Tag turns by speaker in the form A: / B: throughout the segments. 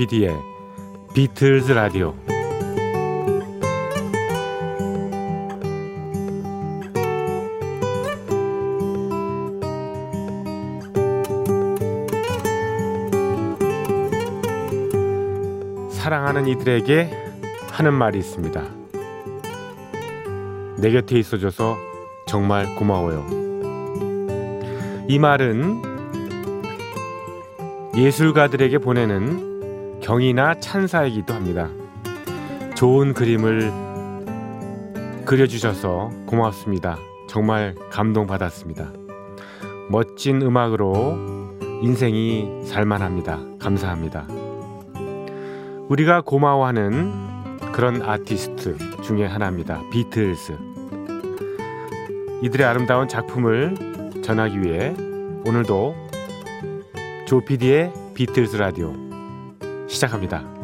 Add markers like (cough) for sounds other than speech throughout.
A: 조피디의 비틀즈 라디오 사랑하는 이들에게 하는 말이 있습니다. 내 곁에 있어줘서 정말 고마워요. 이 말은 예술가들에게 보내는 경이나 찬사이기도 합니다. 좋은 그림을 그려주셔서 고맙습니다. 정말 감동받았습니다. 멋진 음악으로 인생이 살만합니다. 감사합니다. 우리가 고마워하는 그런 아티스트 중에 하나입니다. 비틀즈. 이들의 아름다운 작품을 전하기 위해 오늘도 조피디의 비틀즈 라디오 시작합니다.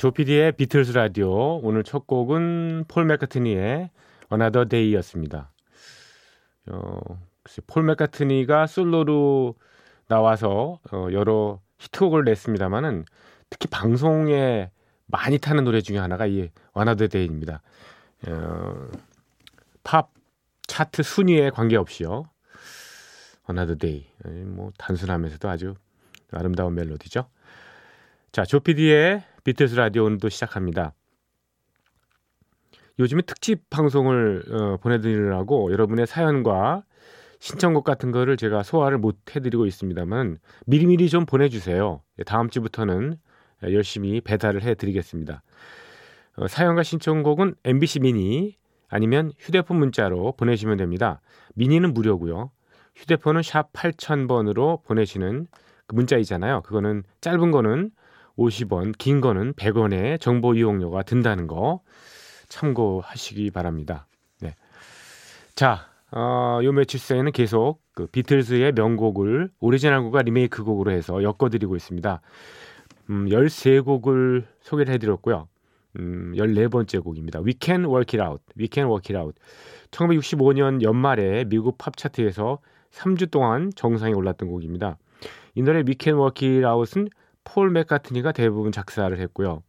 A: 조피디의 비틀즈 라디오 오늘 첫 곡은 폴 맥카트니의 Another Day였습니다. 어, 글쎄, 폴 맥카트니가 솔로로 나와서 어, 여러 히트곡을 냈습니다만은 특히 방송에 많이 타는 노래 중에 하나가 이 Another Day입니다. 어, 팝 차트 순위에 관계없이요. Another Day 뭐 단순하면서도 아주 아름다운 멜로디죠. 자, 조피디의 비틀스 라디오 오늘도 시작합니다. 요즘에 특집 방송을 어, 보내드리려고 여러분의 사연과 신청곡 같은 거를 제가 소화를 못 해드리고 있습니다만 미리미리 좀 보내주세요. 예, 다음 주부터는 열심히 배달을 해드리겠습니다. 어, 사연과 신청곡은 MBC 미니 아니면 휴대폰 문자로 보내시면 됩니다. 미니는 무료고요. 휴대폰은 샵 8000번으로 보내시는 그 문자이잖아요. 그거는 짧은 거는 50원, 긴 거는 100원의 정보 이용료가 든다는 거 참고하시기 바랍니다. 네. 자, 어, 요 며칠 사이에는 계속 그 비틀즈의 명곡을 오리지널 곡과 리메이크 곡으로 해서 엮어드리고 있습니다. 음, 13곡을 소개를 해드렸고요. 음, 14번째 곡입니다. We Can Work It Out. We Can Work It Out. 1965년 연말에 미국 팝 차트에서 3주 동안 정상에 올랐던 곡입니다. 이 노래 We Can Work It Out은 폴 맥카트니가 대부분 작사를 했고요.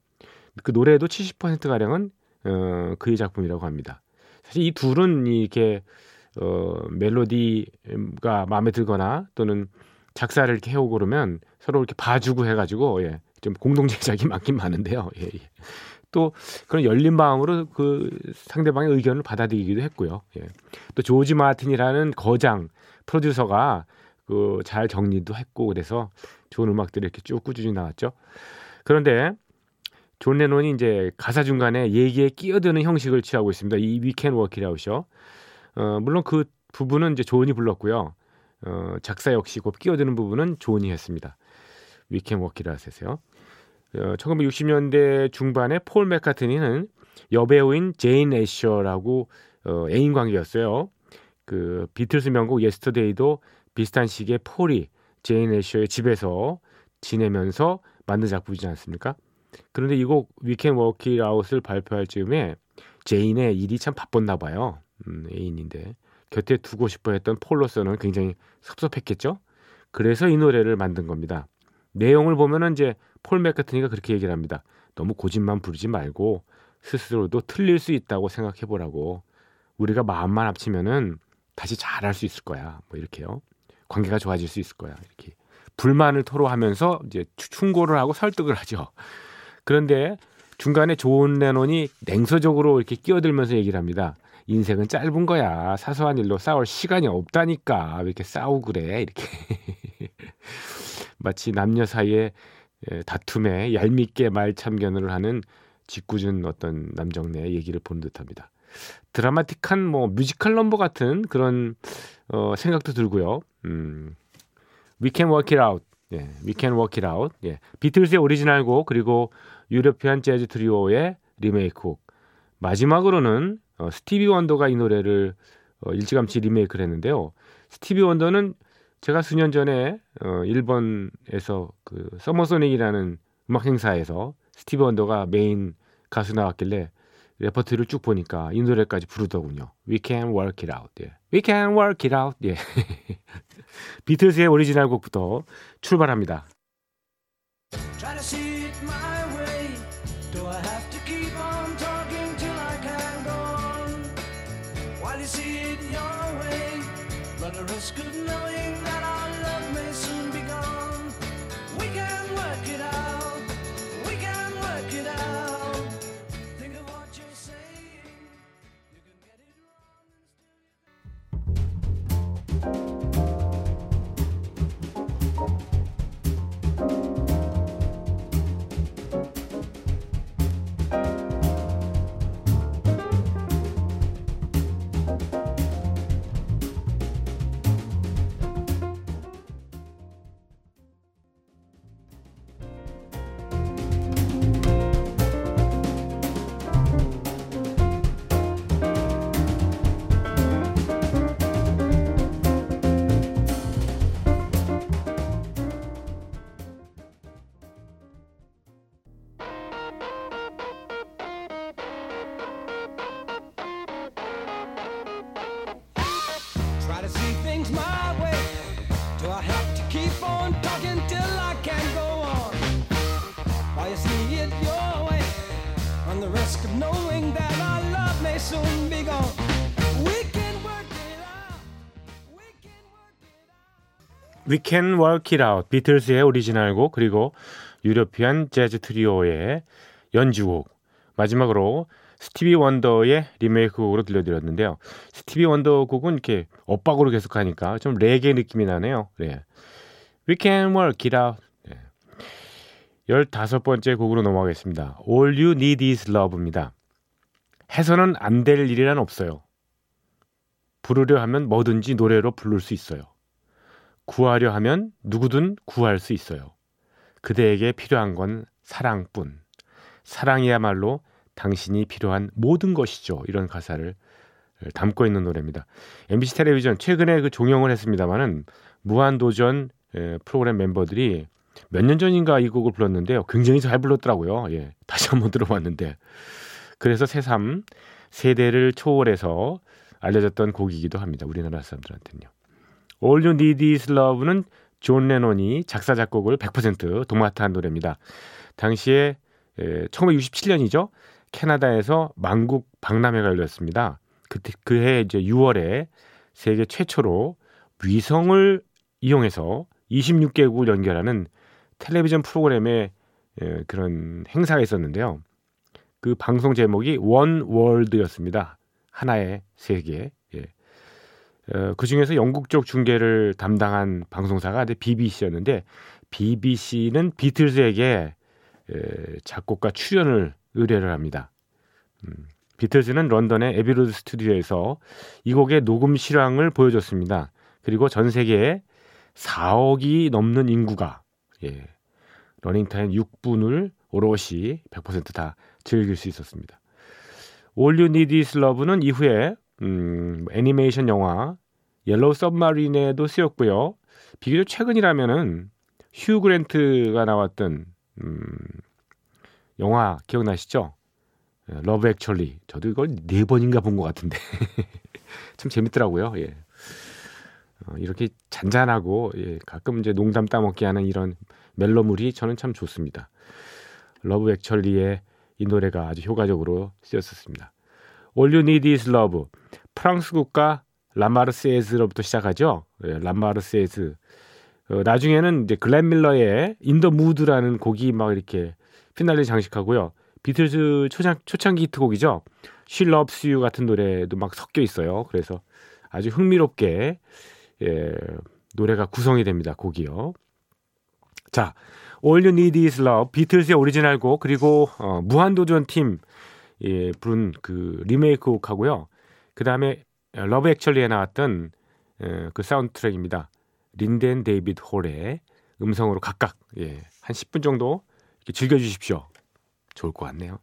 A: 그 노래도 70%가량은 어, 그의 작품이라고 합니다. 사실 이 둘은 이렇게 어, 멜로디가 마음에 들거나 또는 작사를 이렇게 해오고 그러면 서로 이렇게 봐주고 해가지고 예, 좀 공동 제작이 (laughs) 많긴 많은데요. 예, 예. 또 그런 열린 마음으로 그 상대방의 의견을 받아들이기도 했고요. 예. 또 조지 마틴이라는 거장 프로듀서가 그 잘 정리도 했고 그래서 좋은 음악들이 이렇게 쭉 꾸준히 나왔죠. 그런데 존 레논이 이제 가사 중간에 얘기에 끼어드는 형식을 취하고 있습니다. 이 It Out이요. 어, 물론 그 부분은 이제 존이 불렀고요. 어, 작사 역시 곧 끼어드는 부분은 존이 했습니다. It Out에서요. 어, 1960년대 중반에 폴 맥카트니는 여배우인 제인 애셔라고 어, 애인 관계였어요. 그 비틀스 명곡 예스터데이도 비슷한 시기에 폴이 제인 애셔의 집에서 지내면서 만든 작품이지 않습니까? 그런데 이곡 Work It Out을 발표할 즈음에 제인의 일이 참 바빴나 봐요. 음, 애인인데 곁에 두고 싶어 했던 폴로서는 굉장히 섭섭했겠죠. 그래서 이 노래를 만든 겁니다. 내용을 보면은 이제 폴 맥카트니가 그렇게 얘기를 합니다. 너무 고집만 부르지 말고 스스로도 틀릴 수 있다고 생각해 보라고. 우리가 마음만 합치면은 다시 잘할 수 있을 거야. 뭐 이렇게요. 관계가 좋아질 수 있을 거야. 이렇게 불만을 토로하면서 이제 충고를 하고 설득을 하죠. 그런데 중간에 좋은 레논이 냉소적으로 이렇게 끼어들면서 얘기를 합니다. 인생은 짧은 거야. 사소한 일로 싸울 시간이 없다니까. 왜 이렇게 싸우고 그래? 이렇게. (laughs) 마치 남녀 사이에 다툼에 얄밉게 말 참견을 하는 짓궂은 어떤 남정네 얘기를 보는 듯합니다. 드라마틱한 뭐 뮤지컬 넘버 같은 그런 어, 생각도 들고요. 음, We Can Work It Out 예, We Can Work It Out. 예, 비틀스의 오리지널 곡 그리고 유러피안 재즈 트리오의 리메이크 곡. 마지막으로는 어, 스티비 원더가 이 노래를 어, 일찌감치 리메이크를 했는데요. 스티비 원더는 제가 수년 전에 어, 일본에서 그 서머소닉이라는 음악 행사에서 스티비 원더가 메인 가수 나왔길래 레퍼토리를 쭉 보니까 이 노래까지 부르더군요. We can work it out. 예. We can work it out. 예. (laughs) 비틀스의 오리지널 곡부터 출발합니다.
B: We can work it out.
A: 비틀스의 오리지널 곡 그리고 유러피안 재즈 트리오의 연주곡 마지막으로 스티비 원더의 리메이크 곡으로 들려드렸는데요. 스티비 원더 곡은 이렇게 엇박으로 계속 하니까 좀 레게 느낌이 나네요. 네. We Can Work It Out. 네. 15번째 곡으로 넘어가겠습니다. All You Need Is Love입니다. 해서는 안 될 일이란 없어요. 부르려 하면 뭐든지 노래로 부를 수 있어요. 구하려 하면 누구든 구할 수 있어요. 그대에게 필요한 건 사랑뿐. 사랑이야말로 당신이 필요한 모든 것이죠. 이런 가사를 담고 있는 노래입니다. MBC 텔레비전 최근에 그 종영을 했습니다마는 무한도전 에, 프로그램 멤버들이 몇 년 전인가 이 곡을 불렀는데요. 굉장히 잘 불렀더라고요. 예. 다시 한번 (laughs) 들어봤는데. 그래서 새삼 세대를 초월해서 알려졌던 곡이기도 합니다. 우리나라 사람들한테는요. All You Need Is Love는 존 레논이 작사 작곡을 100% 도맡아 한 노래입니다. 당시에 에, 1967년이죠. 캐나다에서 만국 박람회가 열렸습니다. 그때 그해 이제 6월에 세계 최초로 위성을 이용해서 26개국을 연결하는 텔레비전 프로그램의 에, 그런 행사가 있었는데요. 그 방송 제목이 One World였습니다. 하나의 세계. 예. 어, 그 중에서 영국 쪽 중계를 담당한 방송사가 BBC였는데 BBC는 비틀즈에게 에, 작곡과 출연을 의뢰를 합니다. 음, 비틀즈는 런던의 에비로드 스튜디오에서 이 곡의 녹음 실황을 보여줬습니다. 그리고 전 세계에 4억이 넘는 인구가 예, 러닝타임 6분을 오롯이 100%다 즐길 수 있었습니다. All You Need Is Love는 이후에 음, 애니메이션 영화 Yellow Submarine에도 쓰였고요. 비교적 최근이라면은 휴 그랜트가 나왔던 음, 영화 기억나시죠? Love Actually 저도 이걸 네 번인가 본 것 같은데 (laughs) 참 재밌더라고요. 예. 어, 이렇게 잔잔하고 예, 가끔 이제 농담 따먹기 하는 이런 멜로물이 저는 참 좋습니다. Love Actually의 이 노래가 아주 효과적으로 쓰였었습니다. All You Need Is Love 프랑스 국가 La Marseillaise로부터 시작하죠. 예, La Marseillaise 어, 나중에는 이제 글렌 밀러의 In the Mood라는 곡이 막 이렇게 피날레 장식하고요. 비틀즈 초창, 초창기 히트곡이죠. She Loves You 같은 노래도 막 섞여 있어요. 그래서 아주 흥미롭게 예, 노래가 구성이 됩니다. 곡이요. 자, All You Need Is Love, 비틀즈의 오리지널 곡 그리고 어, 무한도전 팀 예, 부른 그 리메이크 곡하고요. 그 다음에 Love Actually에 나왔던 에, 그 사운드 트랙입니다. 린덴 데이비드 홀의 음성으로 각각 예, 한 10분 정도 이렇게 즐겨 주십시오. 좋을 것 같네요.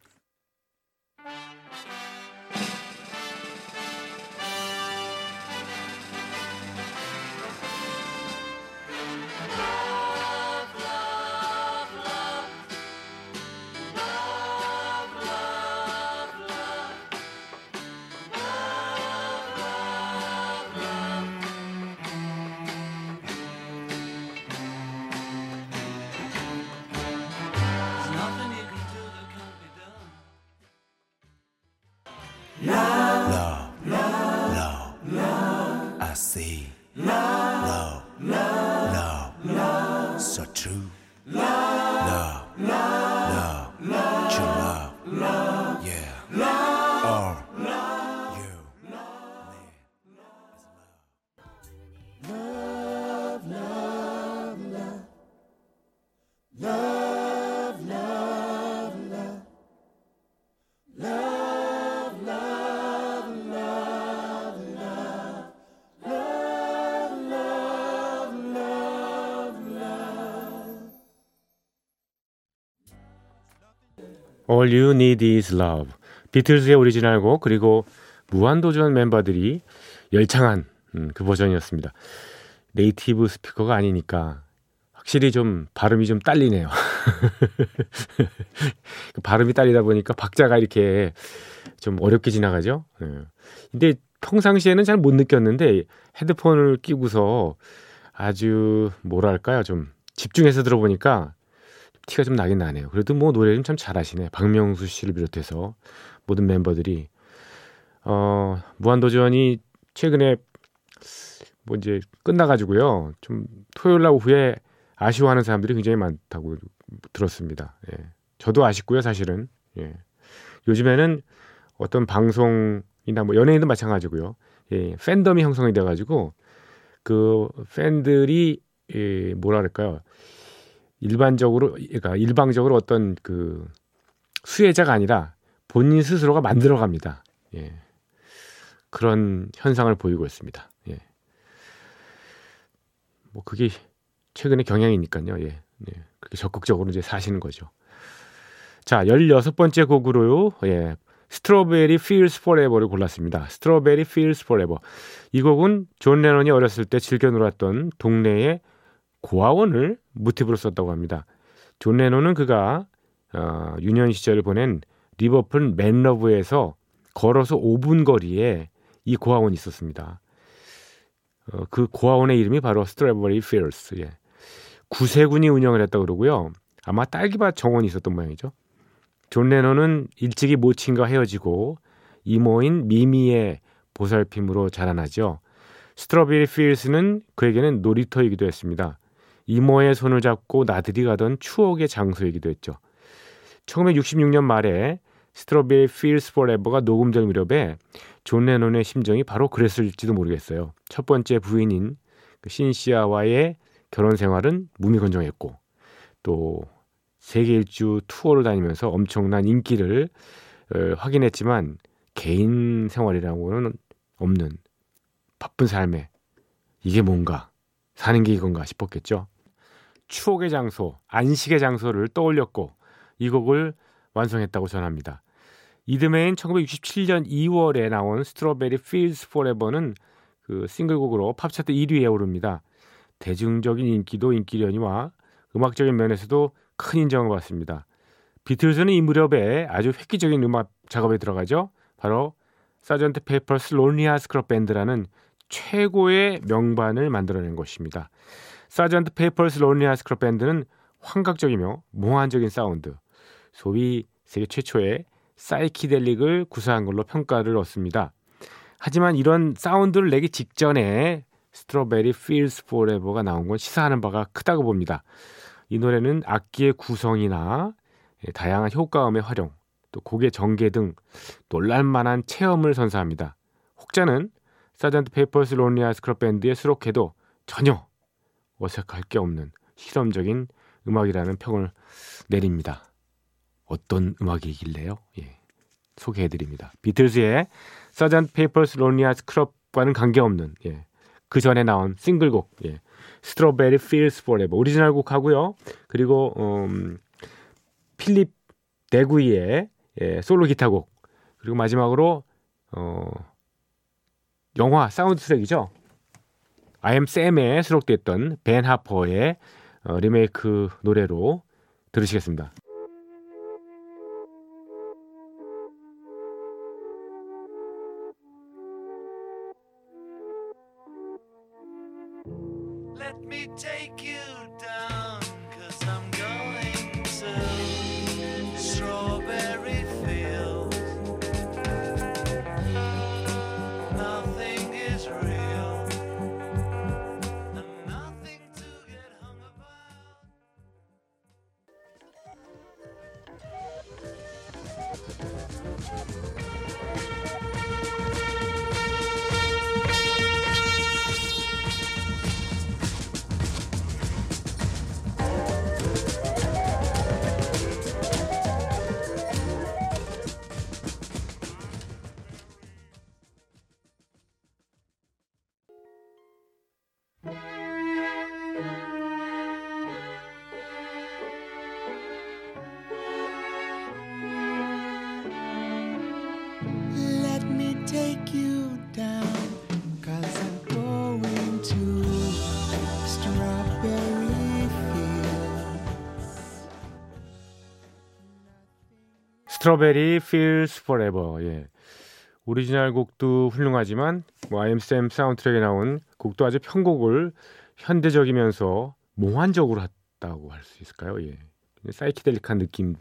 A: All You Need Is Love. 비틀즈의 오리지널곡 그리고 무한도전 멤버들이 열창한 음, 그 버전이었습니다. 네이티브 스피커가 아니니까 확실히 좀 발음이 좀 딸리네요. 그 (laughs) 발음이 딸리다 보니까 박자가 이렇게 좀 어렵게 지나가죠. 예. 근데 평상시에는 잘 못 느꼈는데 헤드폰을 끼고서 아주 뭐랄까요 좀 집중해서 들어보니까 티가 좀 나긴 나네요. 그래도 뭐 노래는 참 잘하시네. 박명수 씨를 비롯해서 모든 멤버들이 어 무한도전이 최근에 뭐 이제 끝나가지고요. 좀 토요일 날 오후에 아쉬워하는 사람들이 굉장히 많다고 들었습니다. 예. 저도 아쉽고요, 사실은. 예. 요즘에는 어떤 방송이나 뭐 연예인도 마찬가지고요. 예, 팬덤이 형성이 돼가지고 그 팬들이 예, 뭐라 그럴까요? 일반적으로 그러니까 일방적으로 어떤 그 수혜자가 아니라 본인 스스로가 만들어 갑니다. 예. 그런 현상을 보이고 있습니다. 예. 뭐 그게 최근의 경향이니까요. 예. 예. 그렇게 적극적으로 이제 사시는 거죠. 자, 16번째 곡으로요. 예. 스트로베리 Feels Forever를 골랐습니다. 스트로베리 Feels Forever. 이 곡은 존 레논이 어렸을 때 즐겨 놀았던 동네의 고아원을 모티브로 썼다고 합니다. 존 레논은 그가 어, 유년 시절을 보낸 리버풀 멘러브에서 걸어서 5분 거리에 이 고아원이 있었습니다. 어, 그 고아원의 이름이 바로 Strawberry Fields. 예. 구세군이 운영을 했다고 그러고요. 아마 딸기밭 정원이 있었던 모양이죠. 존 레논은 일찍이 모친과 헤어지고 이모인 미미의 보살핌으로 자라나죠. Strawberry Fields는 그에게는 놀이터이기도 했습니다. 이모의 손을 잡고 나들이 가던 추억의 장소이기도 했죠. 1966년 말에 Strawberry Fields Forever가 녹음될 무렵에 존 레논의 심정이 바로 그랬을지도 모르겠어요. 첫 번째 부인인 그 신시아와의 결혼 생활은 무미건조했고 또 세계 일주 투어를 다니면서 엄청난 인기를 어, 확인했지만 개인 생활이라고는 없는 바쁜 삶에 이게 뭔가 사는 게 이건가 싶었겠죠. 추억의 장소, 안식의 장소를 떠올렸고 이 곡을 완성했다고 전합니다. 이듬해인 1967년 2월에 나온 Strawberry Fields Forever는 그 싱글곡으로 팝차트 1위에 오릅니다. 대중적인 인기도 인기려니와 음악적인 면에서도 큰 인정을 받습니다. 비틀즈는 이 무렵에 아주 획기적인 음악 작업에 들어가죠. 바로 Sgt. Pepper's Lonely Hearts Club Band라는 최고의 명반을 만들어낸 것입니다. Sgt. Pepper's Lonely Hearts Club Band는 환각적이며 몽환적인 사운드, 소위 세계 최초의 사이키델릭을 구사한 걸로 평가를 얻습니다. 하지만 이런 사운드를 내기 직전에 Strawberry Fields Forever가 나온 건 시사하는 바가 크다고 봅니다. 이 노래는 악기의 구성이나 예, 다양한 효과음의 활용, 또 곡의 전개 등 놀랄만한 체험을 선사합니다. 혹자는 Sgt. Pepper's Lonely Hearts Club Band에 수록해도 전혀 어색할 게 없는 실험적인 음악이라는 평을 내립니다. 어떤 음악이길래요? 예, 소개해드립니다. 비틀즈의 Sgt. Pepper's Lonely Hearts Club과는 관계없는 예, 그 전에 나온 싱글곡 예, Strawberry Fields Forever 오리지널 곡 하고요. 그리고 음, 필립 드그루이의 예, 솔로 기타곡 그리고 마지막으로 어, 영화 사운드 트랙이죠. I Am Sam에 수록됐던 벤 하퍼의 어, 리메이크 노래로 들으시겠습니다.
B: Strawberry Fields
A: Forever. 예. 오리지널 곡도 훌륭하지만 뭐 I am Sam 사운드트랙에 나온 곡도 아주 편곡을 현대적이면서 몽환적으로 했다고 할 수 있을까요? 예. 사이키델릭한 느낌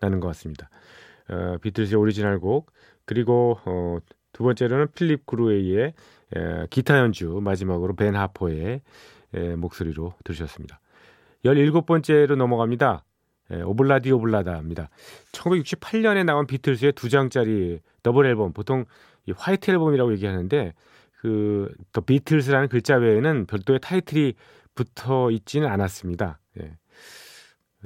A: 나는 것 같습니다. 어, 비틀즈의 오리지널 곡 그리고 어, 두 번째로는 필립 드그루이의 에, 기타 연주 마지막으로 벤 하퍼의 에, 목소리로 들으셨습니다. 17번째로 넘어갑니다. 에, Ob-La-Di, Ob-La-Da입니다. 1968년에 나온 비틀즈의 두 장짜리 더블 앨범 보통 이 White Album이라고 얘기하는데 그 The Beatles라는 글자 외에는 별도의 타이틀이 붙어 있지는 않았습니다. 예.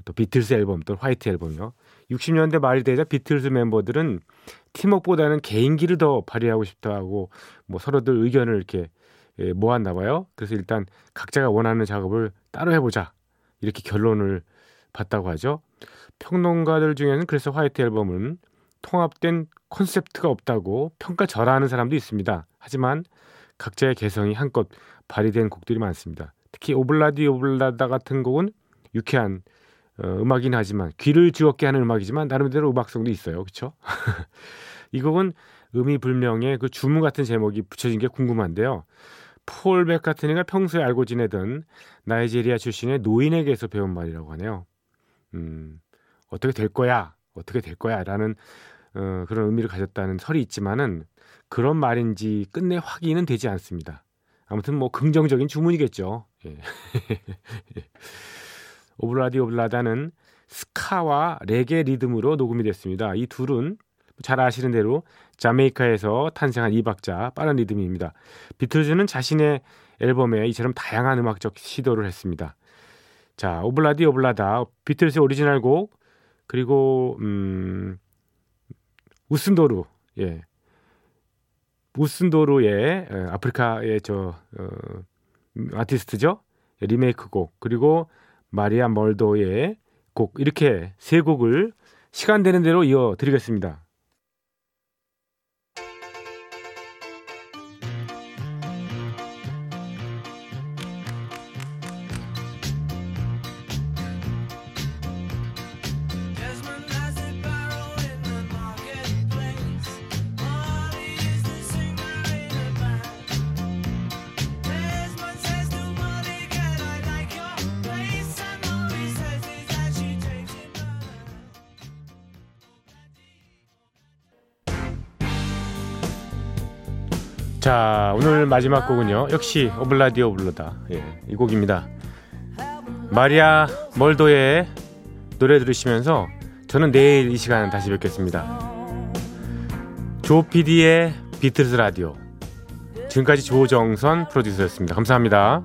A: The Beatles 앨범 또 White Album이요. 60년대 말이 되자 비틀스 멤버들은 팀워크보다는 개인기를 더 발휘하고 싶다고 뭐 서로들 의견을 이렇게 예, 모았나 봐요. 그래서 일단 각자가 원하는 작업을 따로 해보자 이렇게 결론을 봤다고 하죠. 평론가들 중에는 그래서 화이트 앨범은 통합된 콘셉트가 없다고 평가절하하는 사람도 있습니다. 하지만 각자의 개성이 한껏 발휘된 곡들이 많습니다. 특히 오블라디 오블라다 같은 곡은 유쾌한 어, 음악이긴 하지만 귀를 즐겁게 하는 음악이지만 나름대로 음악성도 있어요. 그렇죠? (laughs) 이 곡은 의미 불명의 그 주문 같은 제목이 붙여진 게 궁금한데요. 폴 백카트니가 평소에 알고 지내던 나이지리아 출신의 노인에게서 배운 말이라고 하네요. 음, 어떻게 될 거야? 어떻게 될 거야? 라는 어, 그런 의미를 가졌다는 설이 있지만은 그런 말인지 끝내 확인은 되지 않습니다. 아무튼 뭐 긍정적인 주문이겠죠. 예. (laughs) 오블라디 오블라다는 스카와 레게 리듬으로 녹음이 됐습니다. 이 둘은 잘 아시는 대로 자메이카에서 탄생한 이박자 빠른 리듬입니다. 비틀즈는 자신의 앨범에 이처럼 다양한 음악적 시도를 했습니다. 자, Ob-La-Di, Ob-La-Da 비틀즈의 오리지널 곡 그리고 음 유슨두르 예. 유슨두르의 어, 아프리카의 저 어, 아티스트죠. 리메이크 곡 그리고 마리아 멀도의 곡 이렇게 세 곡을 시간 되는 대로 이어 드리겠습니다. 오늘 마지막 곡은요. 역시 오블라디 오블라다. 예, 이 곡입니다. 마리아 멀도의 노래 들으시면서 저는 내일 이 시간 다시 뵙겠습니다. 조 PD의 비틀스 라디오. 지금까지 조정선 프로듀서였습니다. 감사합니다